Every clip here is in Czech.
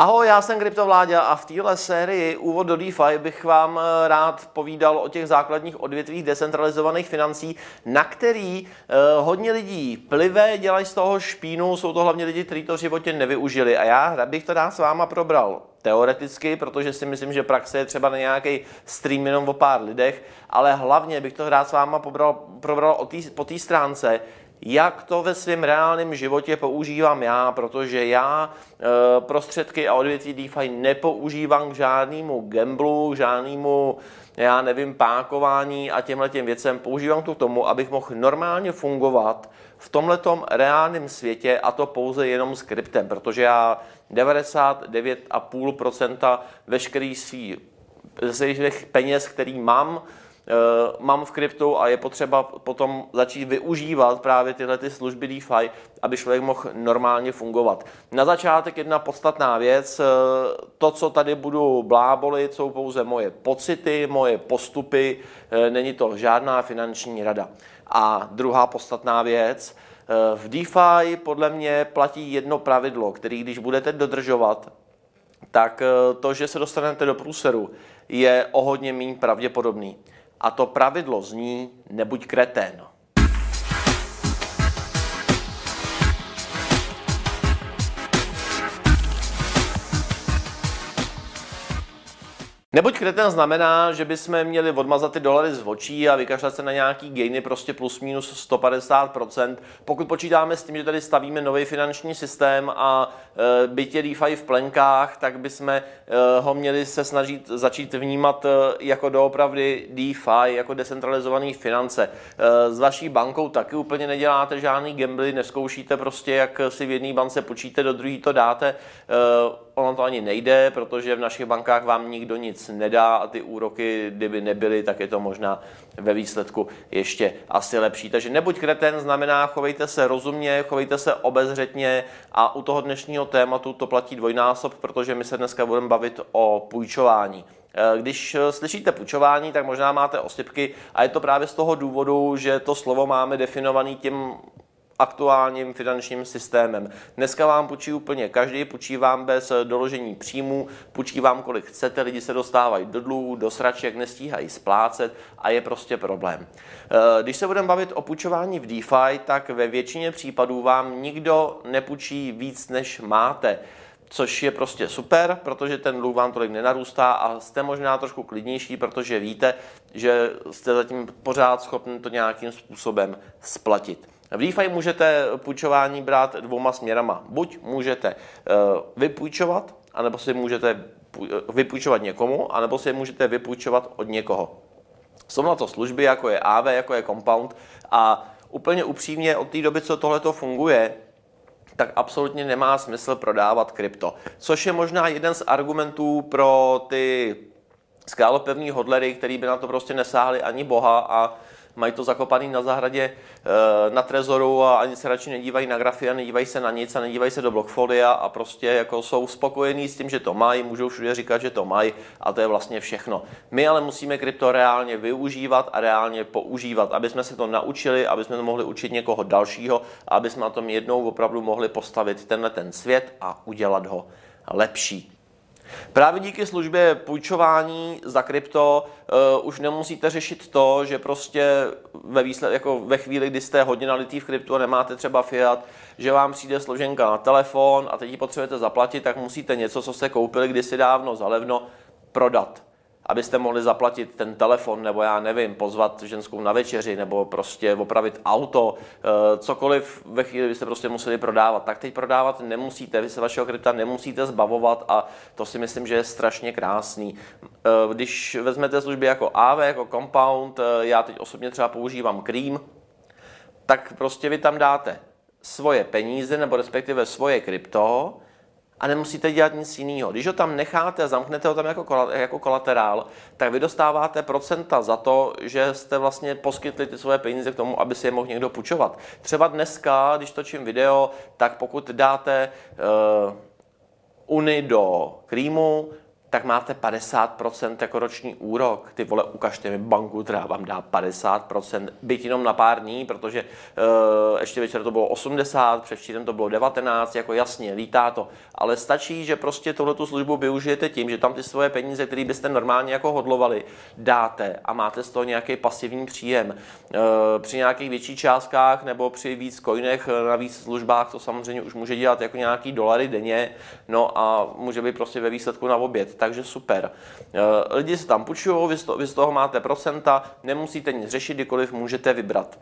Ahoj, já jsem Kryptovládě a v téhle sérii Úvod do DeFi bych vám eh, rád povídal o těch základních odvětvích decentralizovaných financí, na který eh, hodně lidí plive, dělají z toho špínu, jsou to hlavně lidi, kteří to v životě nevyužili. A já bych to rád s váma probral teoreticky, protože si myslím, že praxe je třeba na nějaký stream jenom o pár lidech, ale hlavně bych to rád s váma pobral, probral o tý, po té stránce, jak to ve svém reálném životě používám já, protože já e, prostředky a odvětví DeFi nepoužívám k žádnému gamblu, k žádnému, já nevím, pákování a těmhle těm věcem. Používám to k tomu, abych mohl normálně fungovat v tomhletom reálném světě a to pouze jenom s kryptem, protože já 99,5% veškerých svých peněz, který mám, Eh, mám v kryptu a je potřeba potom začít využívat právě tyhle ty služby DeFi, aby člověk mohl normálně fungovat. Na začátek jedna podstatná věc, eh, to, co tady budu blábolit, jsou pouze moje pocity, moje postupy, eh, není to žádná finanční rada. A druhá podstatná věc, v DeFi podle mě platí jedno pravidlo, který když budete dodržovat, tak to, že se dostanete do průseru, je o hodně méně pravděpodobný. A to pravidlo zní nebuď kretén. Neboť kreten znamená, že bychom měli odmazat ty dolary z očí a vykašlat se na nějaký gainy prostě plus minus 150%. Pokud počítáme s tím, že tady stavíme nový finanční systém a e, bytě DeFi v plenkách, tak bychom e, ho měli se snažit začít vnímat e, jako doopravdy DeFi, jako decentralizované finance. E, s vaší bankou taky úplně neděláte žádný gambly, neskoušíte prostě, jak si v jedné bance počíte, do druhé to dáte. E, ono to ani nejde, protože v našich bankách vám nikdo nic nedá a ty úroky, kdyby nebyly, tak je to možná ve výsledku ještě asi lepší. Takže nebuď kreten znamená chovejte se rozumně, chovejte se obezřetně a u toho dnešního tématu to platí dvojnásob, protože my se dneska budeme bavit o půjčování. Eh, když slyšíte půjčování, tak možná máte osypky a je to právě z toho důvodu, že to slovo máme definovaný tím aktuálním finančním systémem. Dneska vám půjčí úplně každý, půjčí vám bez doložení příjmů, půjčí vám kolik chcete, lidi se dostávají do dluhů, do sraček, nestíhají splácet a je prostě problém. Eh, když se budeme bavit o půjčování v DeFi, tak ve většině případů vám nikdo nepůjčí víc, než máte což je prostě super, protože ten dluh vám tolik nenarůstá a jste možná trošku klidnější, protože víte, že jste zatím pořád schopni to nějakým způsobem splatit. V DeFi můžete půjčování brát dvouma směrama. Buď můžete eh, vypůjčovat, anebo si můžete vypůjčovat někomu, anebo si můžete vypůjčovat od někoho. Jsou na to služby, jako je AV, jako je Compound a úplně upřímně od té doby, co tohle funguje, tak absolutně nemá smysl prodávat krypto. Což je možná jeden z argumentů pro ty skálopevní hodlery, který by na to prostě nesáhli ani boha a mají to zakopaný na zahradě eh, na trezoru a ani se radši nedívají na grafy a nedívají se na nic a nedívají se do blockfolia a prostě jako jsou spokojení s tím, že to mají, můžou všude říkat, že to mají a to je vlastně všechno. My ale musíme krypto reálně využívat a reálně používat, aby jsme se to naučili, aby jsme to mohli učit někoho dalšího a aby jsme na tom jednou opravdu mohli postavit tenhle ten svět a udělat ho lepší. Právě díky službě půjčování za krypto uh, už nemusíte řešit to, že prostě ve, výsled, jako ve chvíli, kdy jste hodně nalitý v kryptu a nemáte třeba fiat, že vám přijde složenka na telefon a teď ji potřebujete zaplatit, tak musíte něco, co jste koupili kdysi dávno za levno, prodat abyste mohli zaplatit ten telefon, nebo já nevím, pozvat ženskou na večeři, nebo prostě opravit auto, eh, cokoliv ve chvíli byste prostě museli prodávat. Tak teď prodávat nemusíte, vy se vašeho krypta nemusíte zbavovat a to si myslím, že je strašně krásný. Eh, když vezmete služby jako AV, jako Compound, eh, já teď osobně třeba používám Cream, tak prostě vy tam dáte svoje peníze, nebo respektive svoje krypto, a nemusíte dělat nic jiného. Když ho tam necháte a zamknete ho tam jako, jako kolaterál, tak vy dostáváte procenta za to, že jste vlastně poskytli ty svoje peníze k tomu, aby si je mohl někdo půjčovat. Třeba dneska, když točím video, tak pokud dáte uh, Uni do Krýmu, tak máte 50% jako roční úrok. Ty vole, ukažte mi banku, která vám dá 50%, byť jenom na pár dní, protože uh, ještě večer to bylo 80, předevčírem to bylo 19, jako jasně, lítá to. Ale stačí, že prostě tohletu službu využijete tím, že tam ty svoje peníze, které byste normálně jako hodlovali, dáte a máte z toho nějaký pasivní příjem. Uh, při nějakých větších částkách nebo při víc coinech na víc službách to samozřejmě už může dělat jako nějaký dolary denně, no a může být prostě ve výsledku na oběd takže super. Eh, lidi se tam půjčují, vy, vy z toho máte procenta, nemusíte nic řešit, kdykoliv můžete vybrat.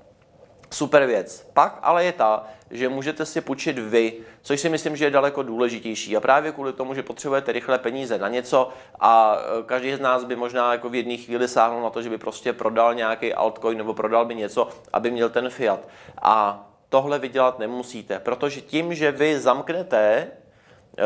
Super věc. Pak ale je ta, že můžete si půjčit vy, což si myslím, že je daleko důležitější. A právě kvůli tomu, že potřebujete rychle peníze na něco a eh, každý z nás by možná jako v jedné chvíli sáhnul na to, že by prostě prodal nějaký altcoin nebo prodal by něco, aby měl ten fiat. A tohle vydělat nemusíte, protože tím, že vy zamknete eh,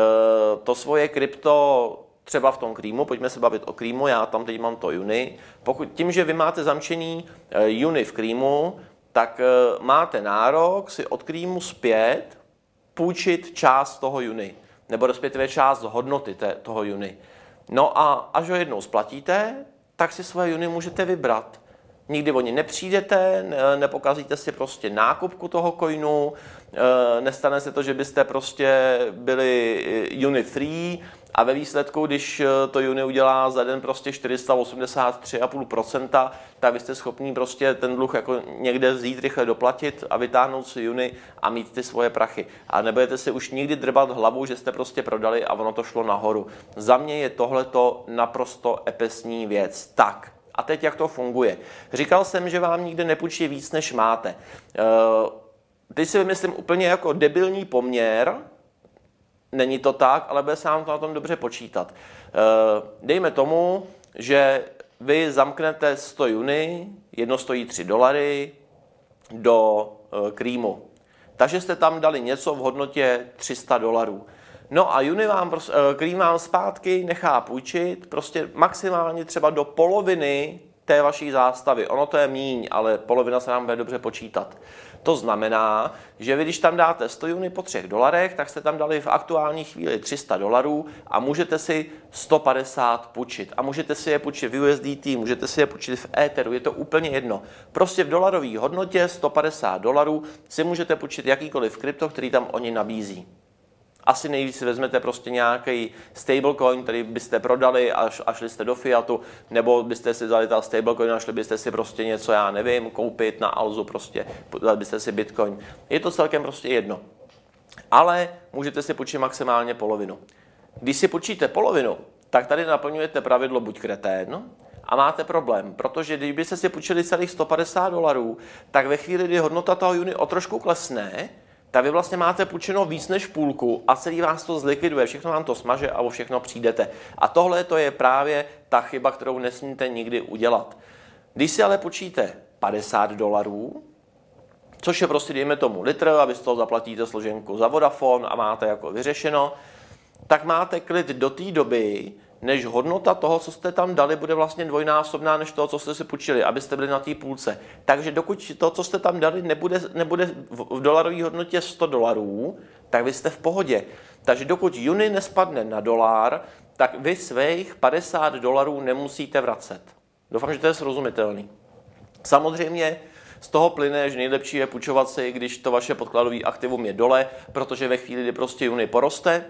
to svoje krypto třeba v tom Krýmu, pojďme se bavit o Krýmu, já tam teď mám to Juni. Pokud tím, že vy máte zamčený eh, Juni v Krýmu, tak eh, máte nárok si od Krýmu zpět půjčit část toho Juni, nebo respektive část hodnoty toho Juni. No a až ho jednou splatíte, tak si svoje Juni můžete vybrat. Nikdy o ně nepřijdete, nepokazíte si prostě nákupku toho coinu, eh, nestane se to, že byste prostě byli Unit 3 a ve výsledku, když eh, to Uni udělá za den prostě 483,5%, tak vy jste schopní prostě ten dluh jako někde vzít rychle doplatit a vytáhnout si Uni a mít ty svoje prachy. A nebudete si už nikdy drbat hlavu, že jste prostě prodali a ono to šlo nahoru. Za mě je tohleto naprosto epesní věc. Tak, a teď jak to funguje? Říkal jsem, že vám nikde nepůjčí víc, než máte. Eh, teď si vymyslím úplně jako debilní poměr, Není to tak, ale bude se nám to na tom dobře počítat. Eh, dejme tomu, že vy zamknete 100 juny, jedno stojí 3 dolary, do eh, Krýmu. Takže jste tam dali něco v hodnotě 300 dolarů. No a Juni vám, eh, Krým vám zpátky nechá půjčit prostě maximálně třeba do poloviny té vaší zástavy. Ono to je míň, ale polovina se nám bude dobře počítat. To znamená, že vy když tam dáte 100 juny po 3 dolarech, tak jste tam dali v aktuální chvíli 300 dolarů a můžete si 150 půjčit. A můžete si je půjčit v USDT, můžete si je půjčit v Etheru, je to úplně jedno. Prostě v dolarové hodnotě 150 dolarů si můžete půjčit jakýkoliv krypto, který tam oni nabízí asi nejvíc vezmete prostě nějaký stablecoin, který byste prodali a, a šli jste do fiatu, nebo byste si vzali ta stablecoin a šli byste si prostě něco, já nevím, koupit na Alzu prostě, dali byste si bitcoin. Je to celkem prostě jedno. Ale můžete si půjčit maximálně polovinu. Když si půjčíte polovinu, tak tady naplňujete pravidlo buď kretén, a máte problém, protože když byste si půjčili celých 150 dolarů, tak ve chvíli, kdy hodnota toho juny o trošku klesne, tak vy vlastně máte půjčeno víc než půlku a celý vás to zlikviduje, všechno vám to smaže a o všechno přijdete. A tohle to je právě ta chyba, kterou nesmíte nikdy udělat. Když si ale počíte 50 dolarů, což je prostě, dejme tomu, litr a vy z toho zaplatíte složenku za Vodafone a máte jako vyřešeno, tak máte klid do té doby, než hodnota toho, co jste tam dali, bude vlastně dvojnásobná než toho, co jste si půjčili, abyste byli na té půlce. Takže dokud to, co jste tam dali, nebude, nebude v dolarové hodnotě 100 dolarů, tak vy jste v pohodě. Takže dokud Juni nespadne na dolar, tak vy svých 50 dolarů nemusíte vracet. Doufám, že to je srozumitelný. Samozřejmě z toho plyne, že nejlepší je půjčovat si, když to vaše podkladové aktivum je dole, protože ve chvíli, kdy prostě Juni poroste,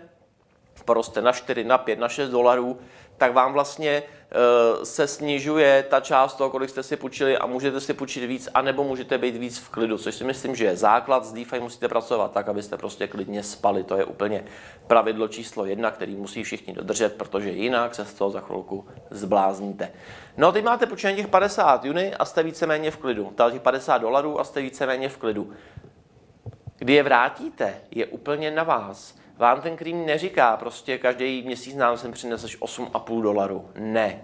poroste na 4, na 5, na 6 dolarů, tak vám vlastně uh, se snižuje ta část toho, kolik jste si půjčili a můžete si půjčit víc, anebo můžete být víc v klidu, což si myslím, že je základ. Z DeFi musíte pracovat tak, abyste prostě klidně spali. To je úplně pravidlo číslo jedna, který musí všichni dodržet, protože jinak se z toho za chvilku zblázníte. No, teď máte půjčených těch 50 juny a jste víceméně v klidu. Těch 50 dolarů a jste víceméně v klidu. Kdy je vrátíte, je úplně na vás vám ten krým neříká, prostě každý měsíc nám sem přineseš 8,5 dolarů. Ne.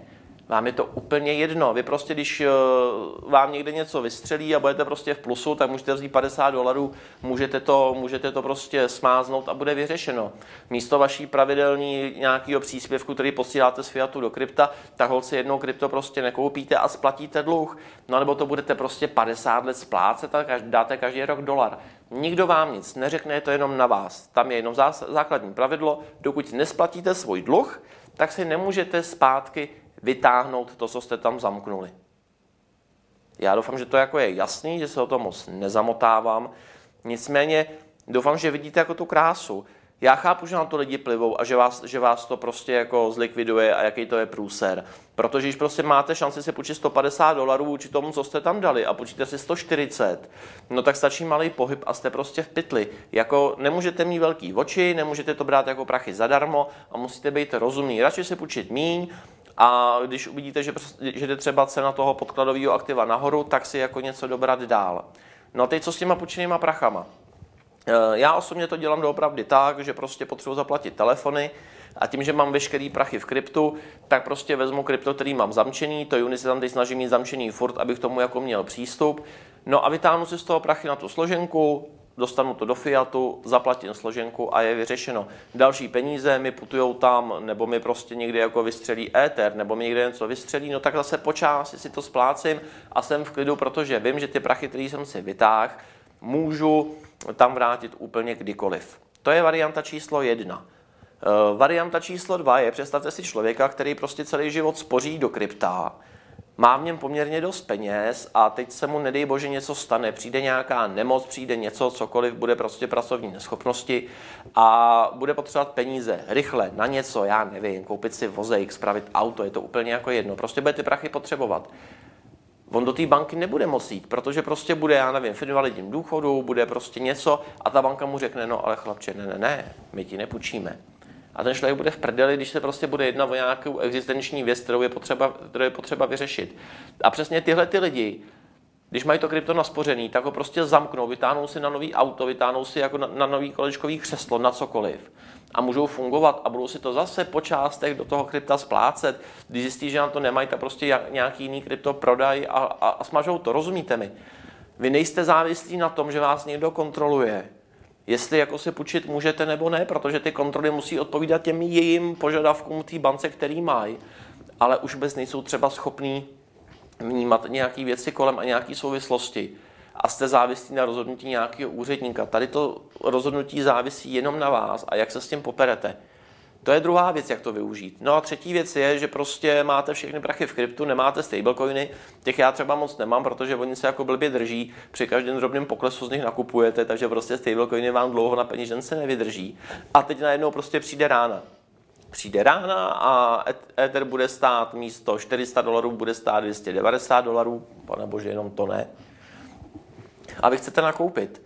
Vám je to úplně jedno. Vy prostě, když uh, vám někde něco vystřelí a budete prostě v plusu, tak můžete vzít 50 dolarů, můžete to, můžete to prostě smáznout a bude vyřešeno. Místo vaší pravidelní nějakého příspěvku, který posíláte z Fiatu do krypta, tak holci jednou krypto prostě nekoupíte a splatíte dluh. No nebo to budete prostě 50 let splácet a dáte každý rok dolar. Nikdo vám nic neřekne, je to jenom na vás. Tam je jenom základní pravidlo, dokud nesplatíte svůj dluh, tak si nemůžete zpátky vytáhnout to, co jste tam zamknuli. Já doufám, že to jako je jasný, že se o tom moc nezamotávám. Nicméně doufám, že vidíte jako tu krásu. Já chápu, že na to lidi plivou a že vás, že vás to prostě jako zlikviduje a jaký to je průser. Protože když prostě máte šanci si počít 150 dolarů vůči tomu, co jste tam dali a počíte si 140, no tak stačí malý pohyb a jste prostě v pytli. Jako nemůžete mít velký oči, nemůžete to brát jako prachy zadarmo a musíte být rozumný. Radši si půjčit míň, a když uvidíte, že, že jde třeba cena toho podkladového aktiva nahoru, tak si jako něco dobrat dál. No a teď co s těma půjčenýma prachama? Eh, já osobně to dělám doopravdy tak, že prostě potřebuji zaplatit telefony a tím, že mám veškerý prachy v kryptu, tak prostě vezmu krypto, který mám zamčený, to Uni se tam teď snaží mít zamčený furt, abych tomu jako měl přístup. No a vytáhnu si z toho prachy na tu složenku, dostanu to do Fiatu, zaplatím složenku a je vyřešeno. Další peníze mi putují tam, nebo mi prostě někde jako vystřelí éter, nebo mi někde něco vystřelí, no tak zase po části si to splácím a jsem v klidu, protože vím, že ty prachy, které jsem si vytáhl, můžu tam vrátit úplně kdykoliv. To je varianta číslo jedna. E, varianta číslo dva je, představte si člověka, který prostě celý život spoří do krypta, má v něm poměrně dost peněz a teď se mu, nedej bože, něco stane, přijde nějaká nemoc, přijde něco, cokoliv, bude prostě pracovní neschopnosti a bude potřebovat peníze rychle na něco, já nevím, koupit si vozejk, spravit auto, je to úplně jako jedno, prostě bude ty prachy potřebovat. On do té banky nebude moci jít, protože prostě bude, já nevím, v invalidním důchodu, bude prostě něco a ta banka mu řekne, no ale chlapče, ne, ne, ne, my ti nepůjčíme. A ten člověk bude v prdeli, když se prostě bude jednat o nějakou existenční věc, kterou je potřeba, kterou je potřeba vyřešit. A přesně tyhle ty lidi, když mají to krypto naspořený, tak ho prostě zamknou, vytáhnou si na nový auto, vytáhnou si jako na, na nový kolečkový křeslo, na cokoliv. A můžou fungovat a budou si to zase po částech do toho krypta splácet. Když zjistí, že na to nemají, tak prostě nějaký jiný krypto prodají a, a, a smažou to. Rozumíte mi? Vy nejste závislí na tom, že vás někdo kontroluje jestli jako si půjčit můžete nebo ne, protože ty kontroly musí odpovídat těm jejím požadavkům té bance, který mají, ale už bez nejsou třeba schopní vnímat nějaké věci kolem a nějaké souvislosti a jste závislí na rozhodnutí nějakého úředníka. Tady to rozhodnutí závisí jenom na vás a jak se s tím poperete. To je druhá věc, jak to využít. No a třetí věc je, že prostě máte všechny prachy v kryptu, nemáte stablecoiny, těch já třeba moc nemám, protože oni se jako blbě drží, při každém drobném poklesu z nich nakupujete, takže prostě stablecoiny vám dlouho na penížence nevydrží. A teď najednou prostě přijde rána. Přijde rána a Ether bude stát místo 400 dolarů, bude stát 290 dolarů, pane bože, jenom to ne. A vy chcete nakoupit.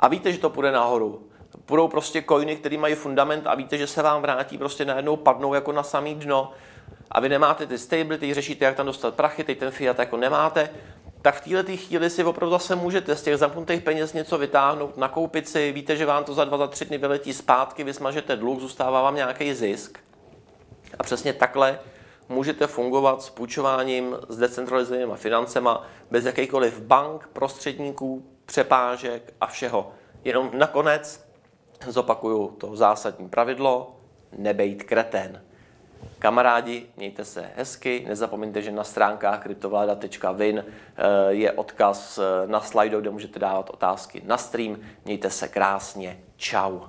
A víte, že to půjde nahoru budou prostě coiny, které mají fundament a víte, že se vám vrátí, prostě najednou padnou jako na samý dno a vy nemáte ty stability, řešíte, jak tam dostat prachy, teď ten fiat jako nemáte, tak v této chvíli si opravdu zase můžete z těch zamknutých peněz něco vytáhnout, nakoupit si, víte, že vám to za dva, za tři dny vyletí zpátky, vysmažete dluh, zůstává vám nějaký zisk. A přesně takhle můžete fungovat s půjčováním, s decentralizovanými financema, bez jakýchkoliv bank, prostředníků, přepážek a všeho. Jenom nakonec Zopakuju to zásadní pravidlo, nebejt kreten. Kamarádi, mějte se hezky, nezapomeňte, že na stránkách kryptovláda.win eh, je odkaz eh, na slajdu, kde můžete dávat otázky na stream. Mějte se krásně, čau.